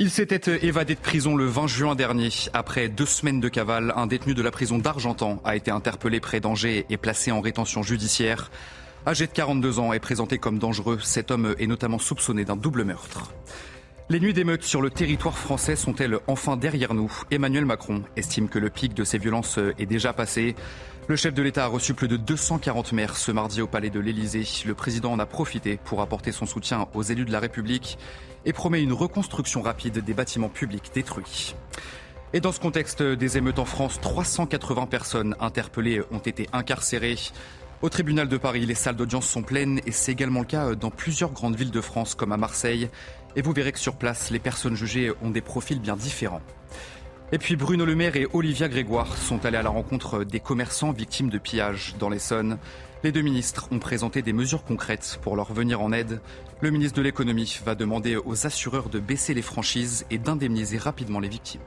Il s'était évadé de prison le 20 juin dernier. Après deux semaines de cavale, un détenu de la prison d'Argentan a été interpellé près d'Angers et placé en rétention judiciaire. Âgé de 42 ans et présenté comme dangereux, cet homme est notamment soupçonné d'un double meurtre. Les nuits d'émeutes sur le territoire français sont-elles enfin derrière nous? Emmanuel Macron estime que le pic de ces violences est déjà passé. Le chef de l'État a reçu plus de 240 maires ce mardi au palais de l'Élysée. Le président en a profité pour apporter son soutien aux élus de la République et promet une reconstruction rapide des bâtiments publics détruits. Et dans ce contexte des émeutes en France, 380 personnes interpellées ont été incarcérées. Au tribunal de Paris, les salles d'audience sont pleines et c'est également le cas dans plusieurs grandes villes de France comme à Marseille. Et vous verrez que sur place, les personnes jugées ont des profils bien différents. Et puis Bruno Le Maire et Olivia Grégoire sont allés à la rencontre des commerçants victimes de pillages dans l'Essonne. Les deux ministres ont présenté des mesures concrètes pour leur venir en aide. Le ministre de l'économie va demander aux assureurs de baisser les franchises et d'indemniser rapidement les victimes.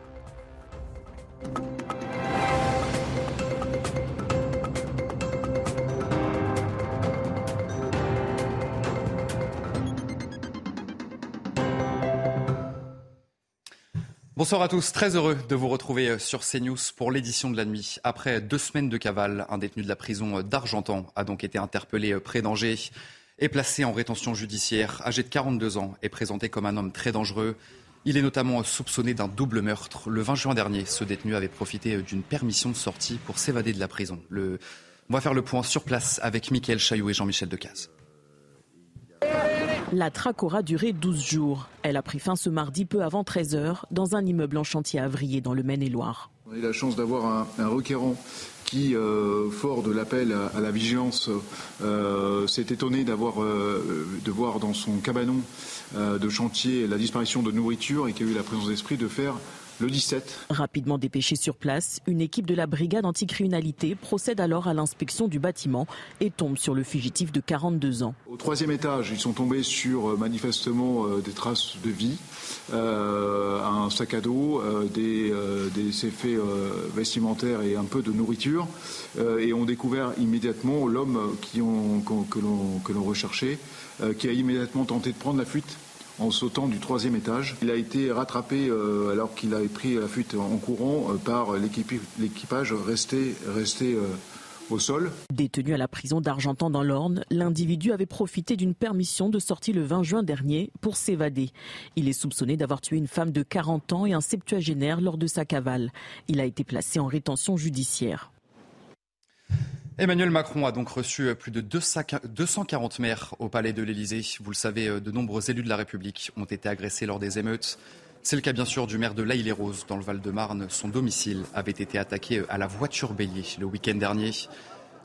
Bonsoir à tous, très heureux de vous retrouver euh, sur CNews pour l'édition de la nuit. Après deux semaines de cavale, un détenu de la prison d'Argentan a donc été interpellé euh, près d'Angers et placé en rétention judiciaire. Âgé de 42 ans et présenté comme un homme très dangereux. Il est notamment soupçonné d'un double meurtre. Le 20 juin dernier, ce détenu avait profité euh, d'une permission de sortie pour s'évader de la prison. On va faire le point sur place avec Mickaël Chaillot et Jean-Michel Decaze. La traque aura duré 12 jours. Elle a pris fin ce mardi peu avant 13h dans un immeuble en chantier à Vrier dans le Maine-et-Loire. On a eu la chance d'avoir un, requérant qui, euh, fort de l'appel à, la vigilance, euh, s'est étonné d'avoir, euh, de voir dans son cabanon de chantier la disparition de nourriture et qui a eu la présence d'esprit de faire le 17. Rapidement dépêché sur place, une équipe de la brigade anticriminalité procède alors à l'inspection du bâtiment et tombe sur le fugitif de 42 ans. Au troisième étage, ils sont tombés sur euh, manifestement euh, des traces de vie, euh, un sac à dos, des, effets vestimentaires et un peu de nourriture, et ont découvert immédiatement l'homme que l'on recherchait, qui a immédiatement tenté de prendre la fuite en sautant du troisième étage. Il a été rattrapé euh, alors qu'il avait pris la fuite en courant euh, par l'équipage resté, euh, au sol. Détenu à la prison d'Argentan dans l'Orne, l'individu avait profité d'une permission de sortie le 20 juin dernier pour s'évader. Il est soupçonné d'avoir tué une femme de 40 ans et un septuagénaire lors de sa cavale. Il a été placé en rétention judiciaire. Emmanuel Macron a donc reçu plus de 240 maires au palais de l'Élysée. Vous le savez, de nombreux élus de la République ont été agressés lors des émeutes. C'est le cas bien sûr du maire de l'Aïle-les-Roses dans le Val-de-Marne. Son domicile avait été attaqué à la voiture bélier le week-end dernier.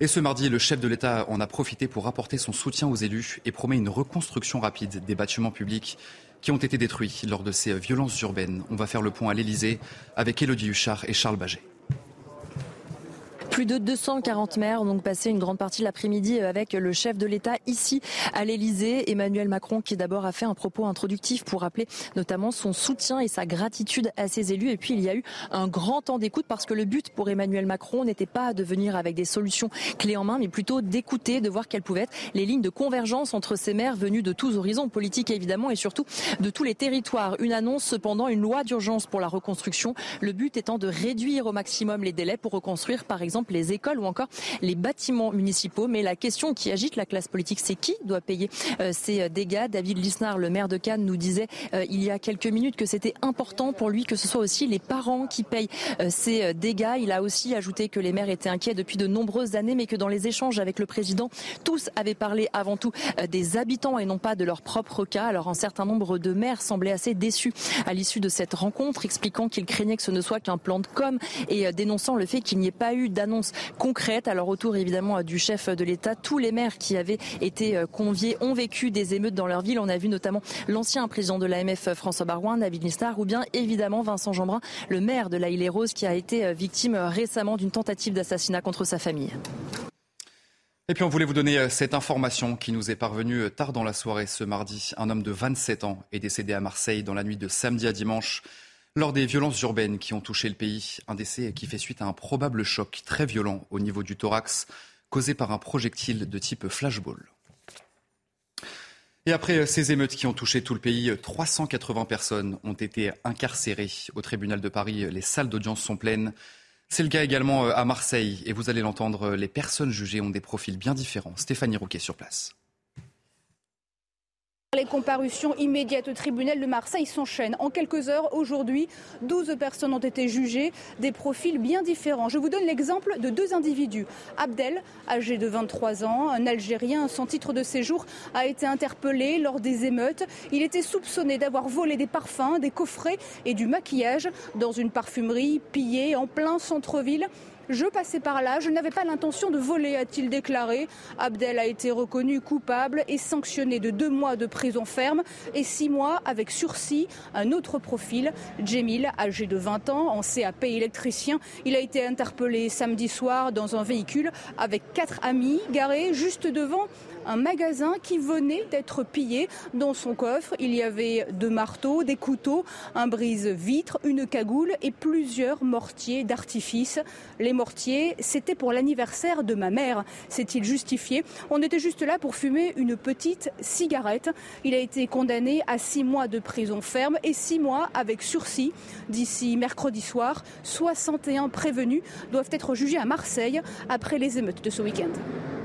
Et ce mardi, le chef de l'État en a profité pour apporter son soutien aux élus et promet une reconstruction rapide des bâtiments publics qui ont été détruits lors de ces violences urbaines. On va faire le point à l'Élysée avec Élodie Huchard et Charles Baget. Plus de 240 maires ont donc passé une grande partie de l'après-midi avec le chef de l'État ici à l'Elysée, Emmanuel Macron, qui d'abord a fait un propos introductif pour rappeler notamment son soutien et sa gratitude à ses élus. Et puis il y a eu un grand temps d'écoute parce que le but pour Emmanuel Macron n'était pas de venir avec des solutions clés en main, mais plutôt d'écouter, de voir quelles pouvaient être les lignes de convergence entre ces maires venus de tous horizons politiques évidemment et surtout de tous les territoires. Une annonce cependant, une loi d'urgence pour la reconstruction. Le but étant de réduire au maximum les délais pour reconstruire par exemple les écoles ou encore les bâtiments municipaux. Mais la question qui agite la classe politique, c'est qui doit payer euh, ces dégâts? David Lisnard, le maire de Cannes, nous disait euh, il y a quelques minutes que c'était important pour lui que ce soit aussi les parents qui payent euh, ces dégâts. Il a aussi ajouté que les maires étaient inquiets depuis de nombreuses années, mais que dans les échanges avec le président, tous avaient parlé avant tout des habitants et non pas de leur propre cas. Alors un certain nombre de maires semblaient assez déçus à l'issue de cette rencontre, expliquant qu'ils craignaient que ce ne soit qu'un plan de com et dénonçant le fait qu'il n'y ait pas eu d'annonce d'annonces concrètes. Alors autour évidemment du chef de l'État, tous les maires qui avaient été conviés ont vécu des émeutes dans leur ville. On a vu notamment l'ancien président de l'AMF François Barouin, David Nistar, ou bien évidemment Vincent Jeanbrun, le maire de la Île-et-Rose qui a été victime récemment d'une tentative d'assassinat contre sa famille. Et puis on voulait vous donner euh, cette information qui nous est parvenue euh, tard dans la soirée ce mardi. Un homme de 27 ans est décédé à Marseille dans la nuit de samedi à dimanche lors des violences urbaines qui ont touché le pays. Un décès qui fait suite à un probable choc très violent au niveau du thorax causé par un projectile de type flashball. Et après ces émeutes qui ont touché tout le pays, 380 personnes ont été incarcérées au tribunal de Paris. Les salles d'audience sont pleines. C'est le cas également euh, à Marseille. Et vous allez l'entendre, les personnes jugées ont des profils bien différents. Stéphanie Rouquet sur place. Les comparutions immédiates au tribunal de Marseille s'enchaînent. En quelques heures, aujourd'hui, 12 personnes ont été jugées, des profils bien différents. Je vous donne l'exemple de deux individus. Abdel, âgé de 23 ans, un Algérien sans titre de séjour, a été interpellé lors des émeutes. Il était soupçonné d'avoir volé des parfums, des coffrets et du maquillage dans une parfumerie pillée en plein centre-ville. Je passais par là, je n'avais pas l'intention de voler, a-t-il déclaré. Abdel a été reconnu coupable et sanctionné de deux mois de prison ferme et six mois avec sursis. Un autre profil, Djemil, âgé de 20 ans, en CAP électricien, il a été interpellé samedi soir dans un véhicule avec quatre amis garés juste devant un magasin qui venait d'être pillé. Dans son coffre, il y avait deux marteaux, des couteaux, un brise-vitre, une cagoule et plusieurs mortiers d'artifice. Les mortiers, c'était pour l'anniversaire de ma mère, s'est-il justifié. On était juste là pour fumer une petite cigarette. Il a été condamné à six mois de prison ferme et six mois avec sursis. D'ici mercredi soir, 61 prévenus doivent être jugés à Marseille après les émeutes de ce week-end.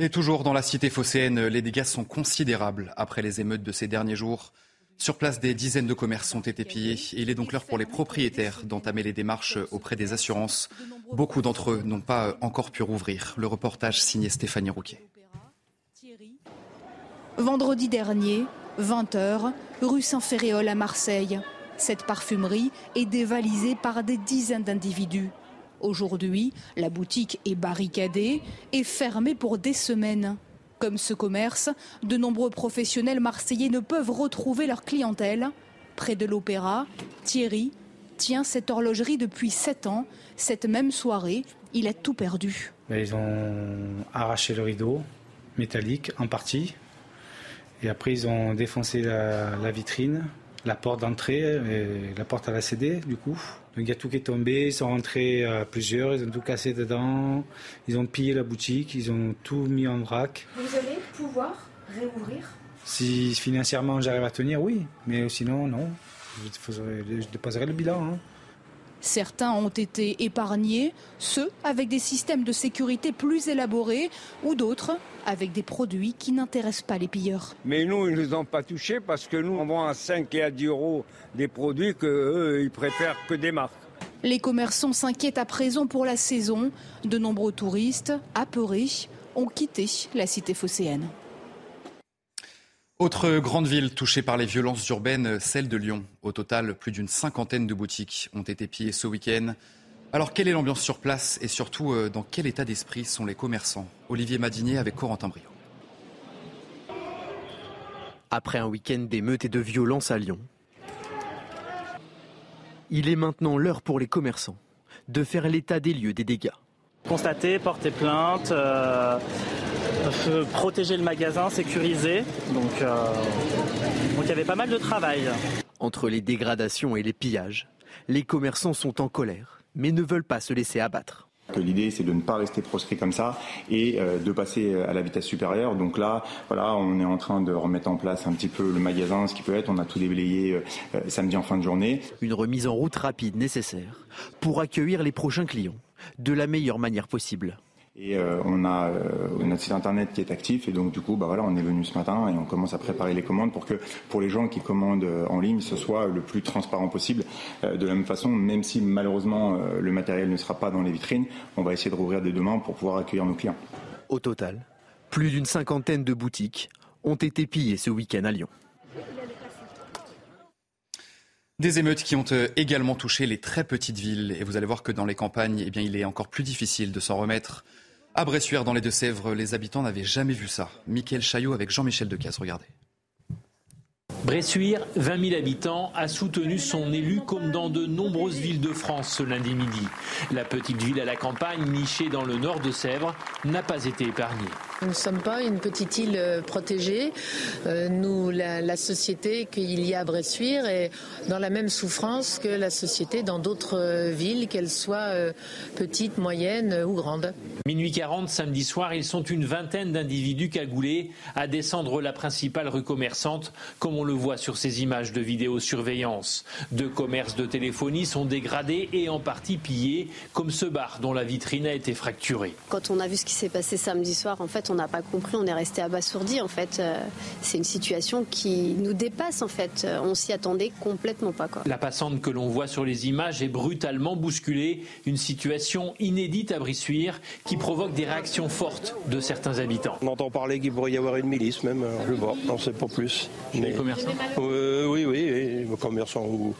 Et toujours dans la cité phocéenne, les dégâts sont considérables après les émeutes de ces derniers jours. Sur place, des dizaines de commerces ont été pillés il est donc l'heure pour les propriétaires d'entamer les démarches auprès des assurances. Beaucoup d'entre eux n'ont pas encore pu rouvrir. Le reportage signé Stéphanie Rouquet. Vendredi dernier, 20h, rue Saint-Féréol à Marseille. Cette parfumerie est dévalisée par des dizaines d'individus. Aujourd'hui, la boutique est barricadée et fermée pour des semaines. Comme ce commerce, de nombreux professionnels marseillais ne peuvent retrouver leur clientèle. Près de l'opéra, Thierry tient cette horlogerie depuis 7 ans. Cette même soirée, il a tout perdu. Ils ont arraché le rideau métallique en partie. Et après, ils ont défoncé la, la vitrine, la porte d'entrée, et la porte à la CD, du coup. Donc il y a tout qui est tombé, ils sont rentrés à plusieurs, ils ont tout cassé dedans, ils ont pillé la boutique, ils ont tout mis en vrac. Vous allez pouvoir réouvrir? Si financièrement j'arrive à tenir, oui, mais sinon, non. Je, déposerai le bilan. Hein. Certains ont été épargnés, ceux avec des systèmes de sécurité plus élaborés ou d'autres avec des produits qui n'intéressent pas les pilleurs. Mais nous, ils ne nous ont pas touchés parce que nous, on vend à 5 et à 10 euros des produits qu'eux, ils préfèrent que des marques. Les commerçants s'inquiètent à présent pour la saison. De nombreux touristes, apeurés, ont quitté la cité phocéenne. Autre grande ville touchée par les violences urbaines, celle de Lyon. Au total, plus d'une cinquantaine de boutiques ont été pillées ce week-end. Alors, quelle est l'ambiance sur place et surtout, euh, dans quel état d'esprit sont les commerçants? Olivier Madinier avec Corentin Brio. Après un week-end d'émeutes et de violences à Lyon, il est maintenant l'heure pour les commerçants de faire l'état des lieux des dégâts. Constater, porter plainte, euh, protéger le magasin, sécuriser. Donc, euh, donc il y avait pas mal de travail. Entre les dégradations et les pillages, les commerçants sont en colère, mais ne veulent pas se laisser abattre. L'idée, c'est de ne pas rester proscrit comme ça et euh, de passer à la vitesse supérieure. Donc là, voilà, on est en train de remettre en place un petit peu le magasin, ce qui peut être. On a tout déblayé euh, samedi en fin de journée. Une remise en route rapide nécessaire pour accueillir les prochains clients de la meilleure manière possible. Et euh, on a euh, notre site internet qui est actif et donc du coup bah voilà on est venu ce matin et on commence à préparer les commandes pour que pour les gens qui commandent euh, en ligne ce soit le plus transparent possible. de la même façon, même si malheureusement le matériel ne sera pas dans les vitrines, on va essayer de rouvrir des demain pour pouvoir accueillir nos clients. Au total, plus d'une cinquantaine de boutiques ont été pillées ce week-end à Lyon. Des émeutes qui ont également touché les très petites villes. Et vous allez voir que dans les campagnes, eh bien, il est encore plus difficile de s'en remettre. À Bressuire, dans les Deux-Sèvres, les habitants n'avaient jamais vu ça. Michael Chaillot avec Jean-Michel Decaze, regardez. Bressuire, 20 000 habitants, a soutenu son élu comme dans de nombreuses villes de France ce lundi midi. La petite ville à la campagne, nichée dans le nord de Sèvres, n'a pas été épargnée. Nous ne sommes pas une petite île euh, protégée. Euh, nous, la, société qu'il y a à Bressuire est dans la même souffrance que la société dans d'autres euh, villes, qu'elles soient petites, moyennes ou grandes. Minuit 40, samedi soir, ils sont une vingtaine d'individus cagoulés à descendre la principale rue commerçante, comme on le voit sur ces images de vidéosurveillance. Deux commerces de téléphonie sont dégradés et en partie pillés, comme ce bar dont la vitrine a été fracturée. Quand on a vu ce qui s'est passé samedi soir, en fait, on n'a pas compris, on est resté abasourdi. En fait, euh, c'est une situation qui nous dépasse. En fait, euh, on s'y attendait complètement pas. Quoi. La passante que l'on voit sur les images est brutalement bousculée, une situation inédite à Brissuire qui provoque des réactions fortes de certains habitants. On entend parler qu'il pourrait y avoir une milice, même. Euh, je vois, on ne sait pas plus. Les commerçants Oui, oui, les commerçants ou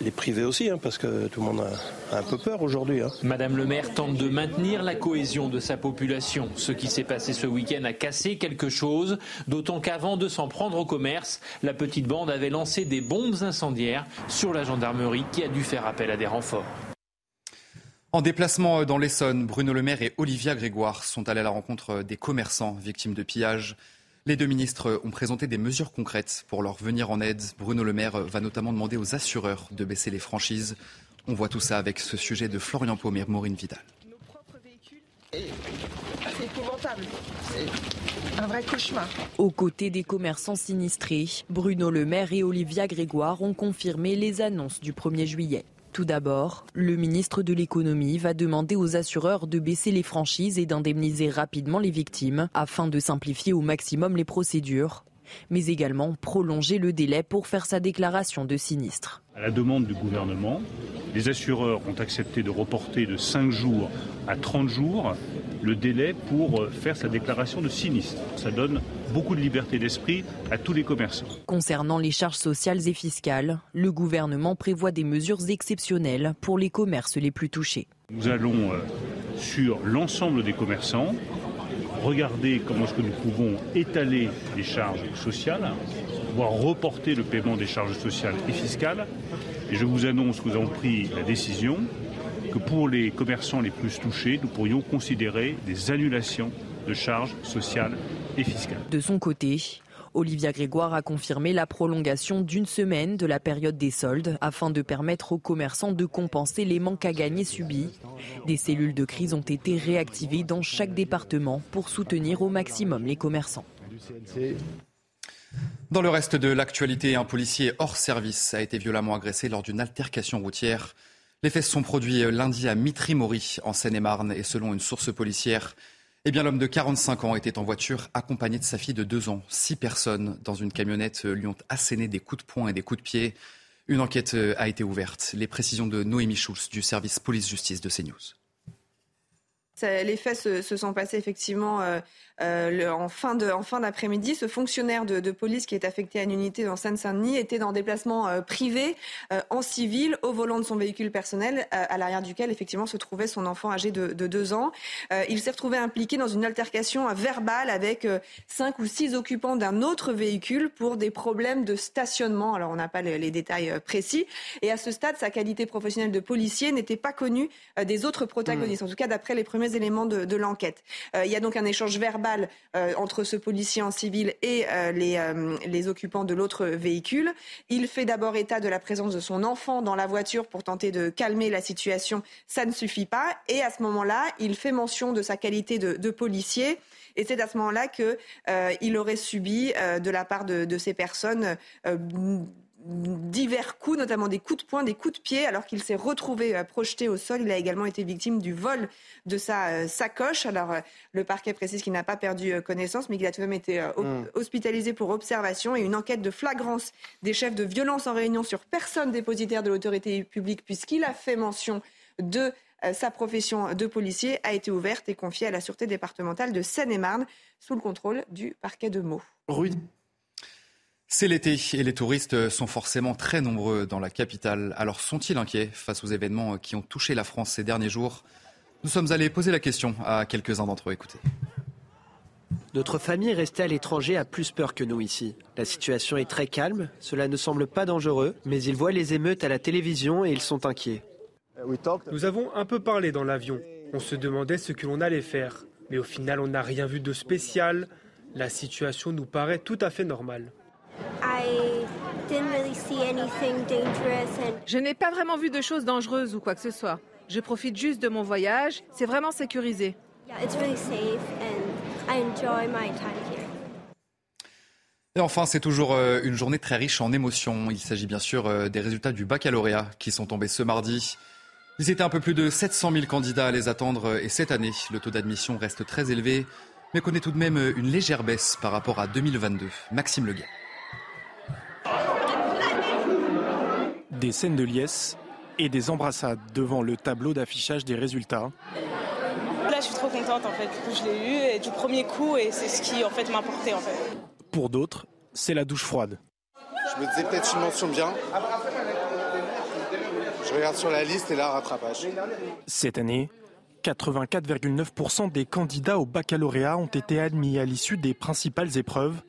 les privés aussi, hein, parce que tout le monde a, un peu peur aujourd'hui. Hein. Madame le maire tente de maintenir la cohésion de sa population. Ce qui s'est passé ce week-end a cassé quelque chose, d'autant qu'avant de s'en prendre au commerce, la petite bande avait lancé des bombes incendiaires sur la gendarmerie qui a dû faire appel à des renforts. En déplacement dans l'Essonne, Bruno Le Maire et Olivia Grégoire sont allés à la rencontre des commerçants victimes de pillages. Les deux ministres ont présenté des mesures concrètes pour leur venir en aide. Bruno Le Maire va notamment demander aux assureurs de baisser les franchises. On voit tout ça avec ce sujet de Florian Paume et Maureen Vidal. C'est épouvantable. C'est un vrai cauchemar. Aux côtés des commerçants sinistrés, Bruno Le Maire et Olivia Grégoire ont confirmé les annonces du 1er juillet. Tout d'abord, le ministre de l'économie va demander aux assureurs de baisser les franchises et d'indemniser rapidement les victimes afin de simplifier au maximum les procédures, mais également prolonger le délai pour faire sa déclaration de sinistre. À la demande du gouvernement, les assureurs ont accepté de reporter de 5 jours à 30 jours le délai pour euh, faire sa déclaration de sinistre. Ça donne beaucoup de liberté d'esprit à tous les commerçants. Concernant les charges sociales et fiscales, le gouvernement prévoit des mesures exceptionnelles pour les commerces les plus touchés. Nous allons, euh, sur l'ensemble des commerçants, regarder comment est-ce que nous pouvons étaler les charges sociales, voire reporter le paiement des charges sociales et fiscales. Et je vous annonce que nous avons pris la décision que pour les commerçants les plus touchés, nous pourrions considérer des annulations de charges sociales et fiscales. De son côté, Olivia Grégoire a confirmé la prolongation d'une semaine de la période des soldes afin de permettre aux commerçants de compenser les manques à gagner subis. Des cellules de crise ont été réactivées dans chaque département pour soutenir au maximum les commerçants. Dans le reste de l'actualité, un policier hors service a été violemment agressé lors d'une altercation routière. Les faits se sont produits lundi à Mitry-Maury, en Seine-et-Marne, et selon une source policière, eh bien, l'homme de 45 ans était en voiture accompagné de sa fille de 2 ans. Six personnes dans une camionnette lui ont asséné des coups de poing et des coups de pied. Une enquête a été ouverte. Les précisions de Noémie Schulz du service police-justice de CNews. Les faits se, sont passés effectivement euh, euh, en fin de, en fin d'après-midi. Ce fonctionnaire de, police qui est affecté à une unité dans Seine-Saint-Denis était en déplacement euh, privé en civil au volant de son véhicule personnel, à l'arrière duquel effectivement se trouvait son enfant âgé de, de deux ans. il s'est retrouvé impliqué dans une altercation verbale avec cinq ou six occupants d'un autre véhicule pour des problèmes de stationnement. Alors on n'a pas les, les, détails précis. Et à ce stade, sa qualité professionnelle de policier n'était pas connue des autres protagonistes, mmh. en tout cas d'après les premiers éléments de, de l'enquête. il y a donc un échange verbal euh, entre ce policier en civil et euh, les, euh, les, occupants de l'autre véhicule. Il fait d'abord état de la présence de son enfant dans la voiture pour tenter de calmer la situation. Ça ne suffit pas. Et à ce moment-là, il fait mention de sa qualité de, policier. Et c'est à ce moment-là qu'il aurait subi de la part de ces personnes divers coups, notamment des coups de poing, des coups de pied, alors qu'il s'est retrouvé euh, projeté au sol. Il a également été victime du vol de sa euh, sacoche. Alors, euh, le parquet précise qu'il n'a pas perdu connaissance, mais qu'il a tout de même été hmm. hospitalisé pour observation. Et une enquête de flagrance des chefs de violence en réunion sur personne dépositaire de l'autorité publique, puisqu'il a fait mention de sa profession de policier, a été ouverte et confiée à la Sûreté départementale de Seine-et-Marne, sous le contrôle du parquet de Meaux. C'est l'été et les touristes sont forcément très nombreux dans la capitale. Alors sont-ils inquiets face aux événements qui ont touché la France ces derniers jours? Nous sommes allés poser la question à quelques-uns d'entre eux. Écoutez. Notre famille restée à l'étranger a plus peur que nous ici. La situation est très calme, cela ne semble pas dangereux, mais ils voient les émeutes à la télévision et ils sont inquiets. Nous avons un peu parlé dans l'avion. On se demandait ce que l'on allait faire. Mais au final, on n'a rien vu de spécial. La situation nous paraît tout à fait normale. Je n'ai pas vraiment vu de choses dangereuses ou quoi que ce soit. Je profite juste de mon voyage. C'est vraiment sécurisé. Et enfin, c'est toujours euh, une journée très riche en émotions. Il s'agit bien sûr euh, des résultats du baccalauréat qui sont tombés ce mardi. Ils étaient un peu plus de 700 000 candidats à les attendre et cette année, le taux d'admission reste très élevé, mais connaît tout de même une légère baisse par rapport à 2022. Maxime Leguet. Des scènes de liesse et des embrassades devant le tableau d'affichage des résultats. Là, je suis trop contente en fait. je l'ai eu et du premier coup et c'est ce qui en fait m'importait en fait. Pour d'autres, c'est la douche froide. Je me disais peut-être une mention bien. Je regarde sur la liste et là, rattrapage. Cette année, 84,9% des candidats au baccalauréat ont été admis à l'issue des principales épreuves,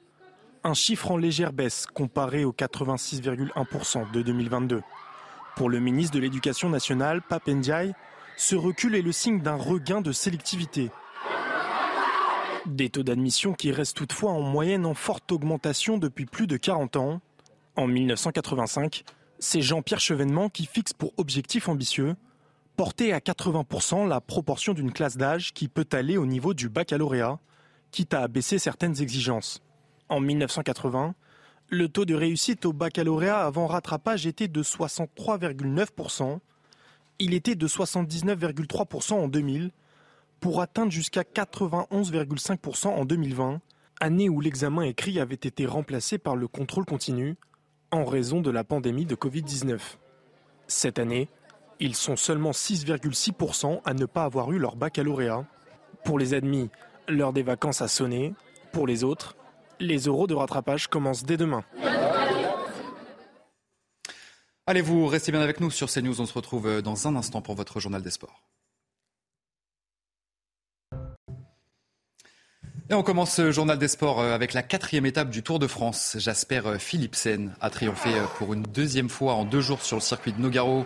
un chiffre en légère baisse comparé aux 86,1% de 2022. Pour le ministre de l'Éducation nationale, Pap Ndiaye, ce recul est le signe d'un regain de sélectivité. Des taux d'admission qui restent toutefois en moyenne en forte augmentation depuis plus de 40 ans. En 1985, c'est Jean-Pierre Chevènement qui fixe pour objectif ambitieux porter à 80% la proportion d'une classe d'âge qui peut aller au niveau du baccalauréat, quitte à abaisser certaines exigences. En 1980, le taux de réussite au baccalauréat avant rattrapage était de 63,9%. Il était de 79,3% en 2000 pour atteindre jusqu'à 91,5% en 2020, année où l'examen écrit avait été remplacé par le contrôle continu en raison de la pandémie de Covid-19. Cette année, ils sont seulement 6,6% à ne pas avoir eu leur baccalauréat. Pour les admis, l'heure des vacances a sonné. Pour les autres, les euros de rattrapage commencent dès demain. Allez, vous restez bien avec nous sur CNews. On se retrouve dans un instant pour votre journal des sports. Et on commence ce journal des sports euh, avec la quatrième étape du Tour de France. Jasper euh, Philipsen a triomphé euh, pour une deuxième fois en deux jours sur le circuit de Nogaro.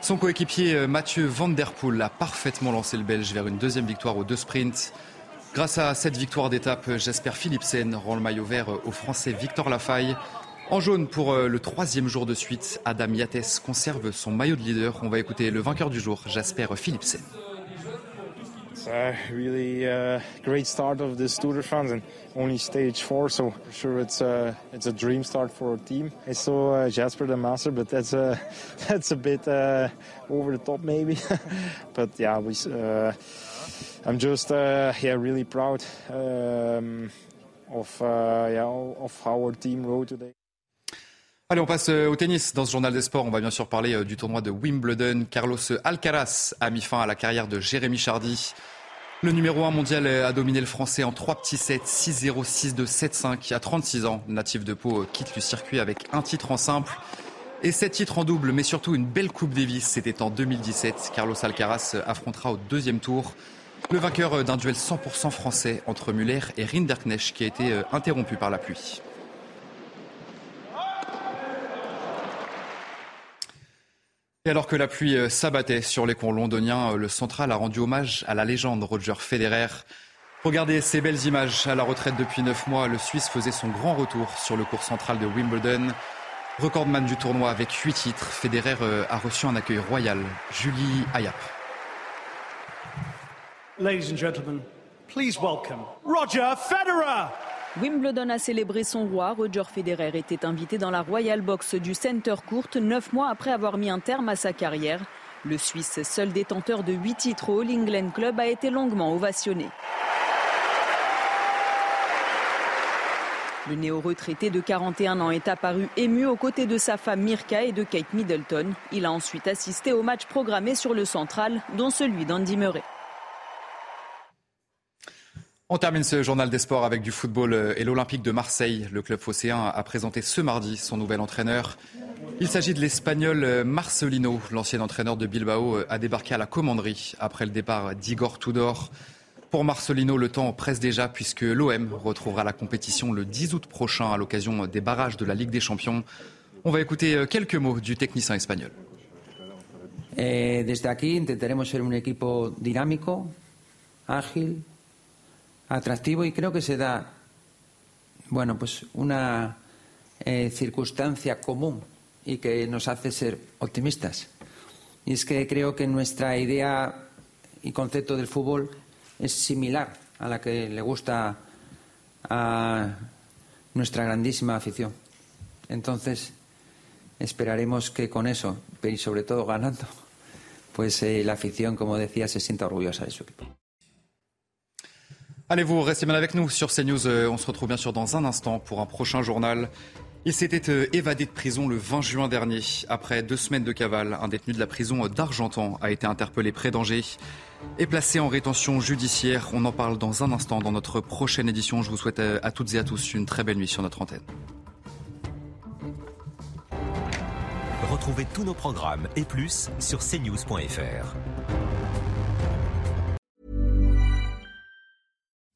Son coéquipier Mathieu Van Der Poel a parfaitement lancé le Belge vers une deuxième victoire aux deux sprints. Grâce à cette victoire d'étape, Jasper Philipsen rend le maillot vert au Français Victor Lafaille. En jaune pour le troisième jour de suite, Adam Yates conserve son maillot de leader. On va écouter le vainqueur du jour, Jasper Philipsen. I'm just uh, yeah really proud um, of yeah of how our team rode today. Allez, on passe au tennis. Dans ce journal des sports, on va bien sûr parler du tournoi de Wimbledon. Carlos Alcaraz a mis fin à la carrière de Jérémy Chardy. Le numéro 1 mondial a dominé le français en 3 petits sets, 6-0, 6-2, 7-5. À 36 ans, natif de Pau quitte le circuit avec un titre en simple et 7 titres en double, mais surtout une belle Coupe Davis. C'était en 2017. Carlos Alcaraz affrontera au deuxième tour le vainqueur d'un duel 100% français entre Muller et Rinderknecht qui a été euh, interrompu par la pluie. Et alors que la pluie euh, s'abattait sur les camps londoniens, euh, le central a rendu hommage à la légende Roger Federer. Regardez ces belles images. À la retraite depuis neuf mois, le Suisse faisait son grand retour sur le cours central de Wimbledon. Recordman du tournoi avec huit titres, Federer euh, a reçu un accueil royal. Julie Ayap. Ladies and gentlemen, please welcome Roger Federer. Wimbledon a célébré son roi. Roger Federer était invité dans la Royal Box du Center Court neuf mois après avoir mis un terme à sa carrière. Le Suisse, seul détenteur de huit titres au All England Club, a été longuement ovationné. Le néo-retraité de 41 ans est apparu ému aux côtés de sa femme Mirka et de Kate Middleton. Il a ensuite assisté aux matchs programmés sur le central, dont celui d'Andy Murray. On termine ce journal des sports avec du football euh, et l'Olympique de Marseille. Le club phocéen a présenté ce mardi son nouvel entraîneur. Il s'agit de l'Espagnol euh, Marcelino. L'ancien entraîneur de Bilbao euh, a débarqué à la commanderie après le départ d'Igor Tudor. Pour Marcelino, le temps presse déjà puisque l'OM retrouvera la compétition le 10 août prochain à l'occasion des barrages de la Ligue des Champions. On va écouter quelques mots du technicien espagnol. Eh, desde aquí intentaremos ser un equipo dinámico, ágil, atractivo y creo que se da, bueno, pues una eh, circunstancia común y que nos hace ser optimistas. Y es que creo que nuestra idea y concepto del fútbol es similar a la que le gusta a nuestra grandísima afición. Entonces, esperaremos que con eso, y sobre todo ganando, pues eh, la afición, como decía, se sienta orgullosa de su equipo. Allez, vous restez bien avec nous sur CNews. Euh, on se retrouve bien sûr dans un instant pour un prochain journal. Il s'était euh, évadé de prison le 20 juin dernier. Après deux semaines de cavale, un détenu de la prison d'Argentan a été interpellé près d'Angers et placé en rétention judiciaire. On en parle dans un instant dans notre prochaine édition. Je vous souhaite euh, à toutes et à tous une très belle nuit sur notre antenne. Retrouvez tous nos programmes et plus sur cnews.fr.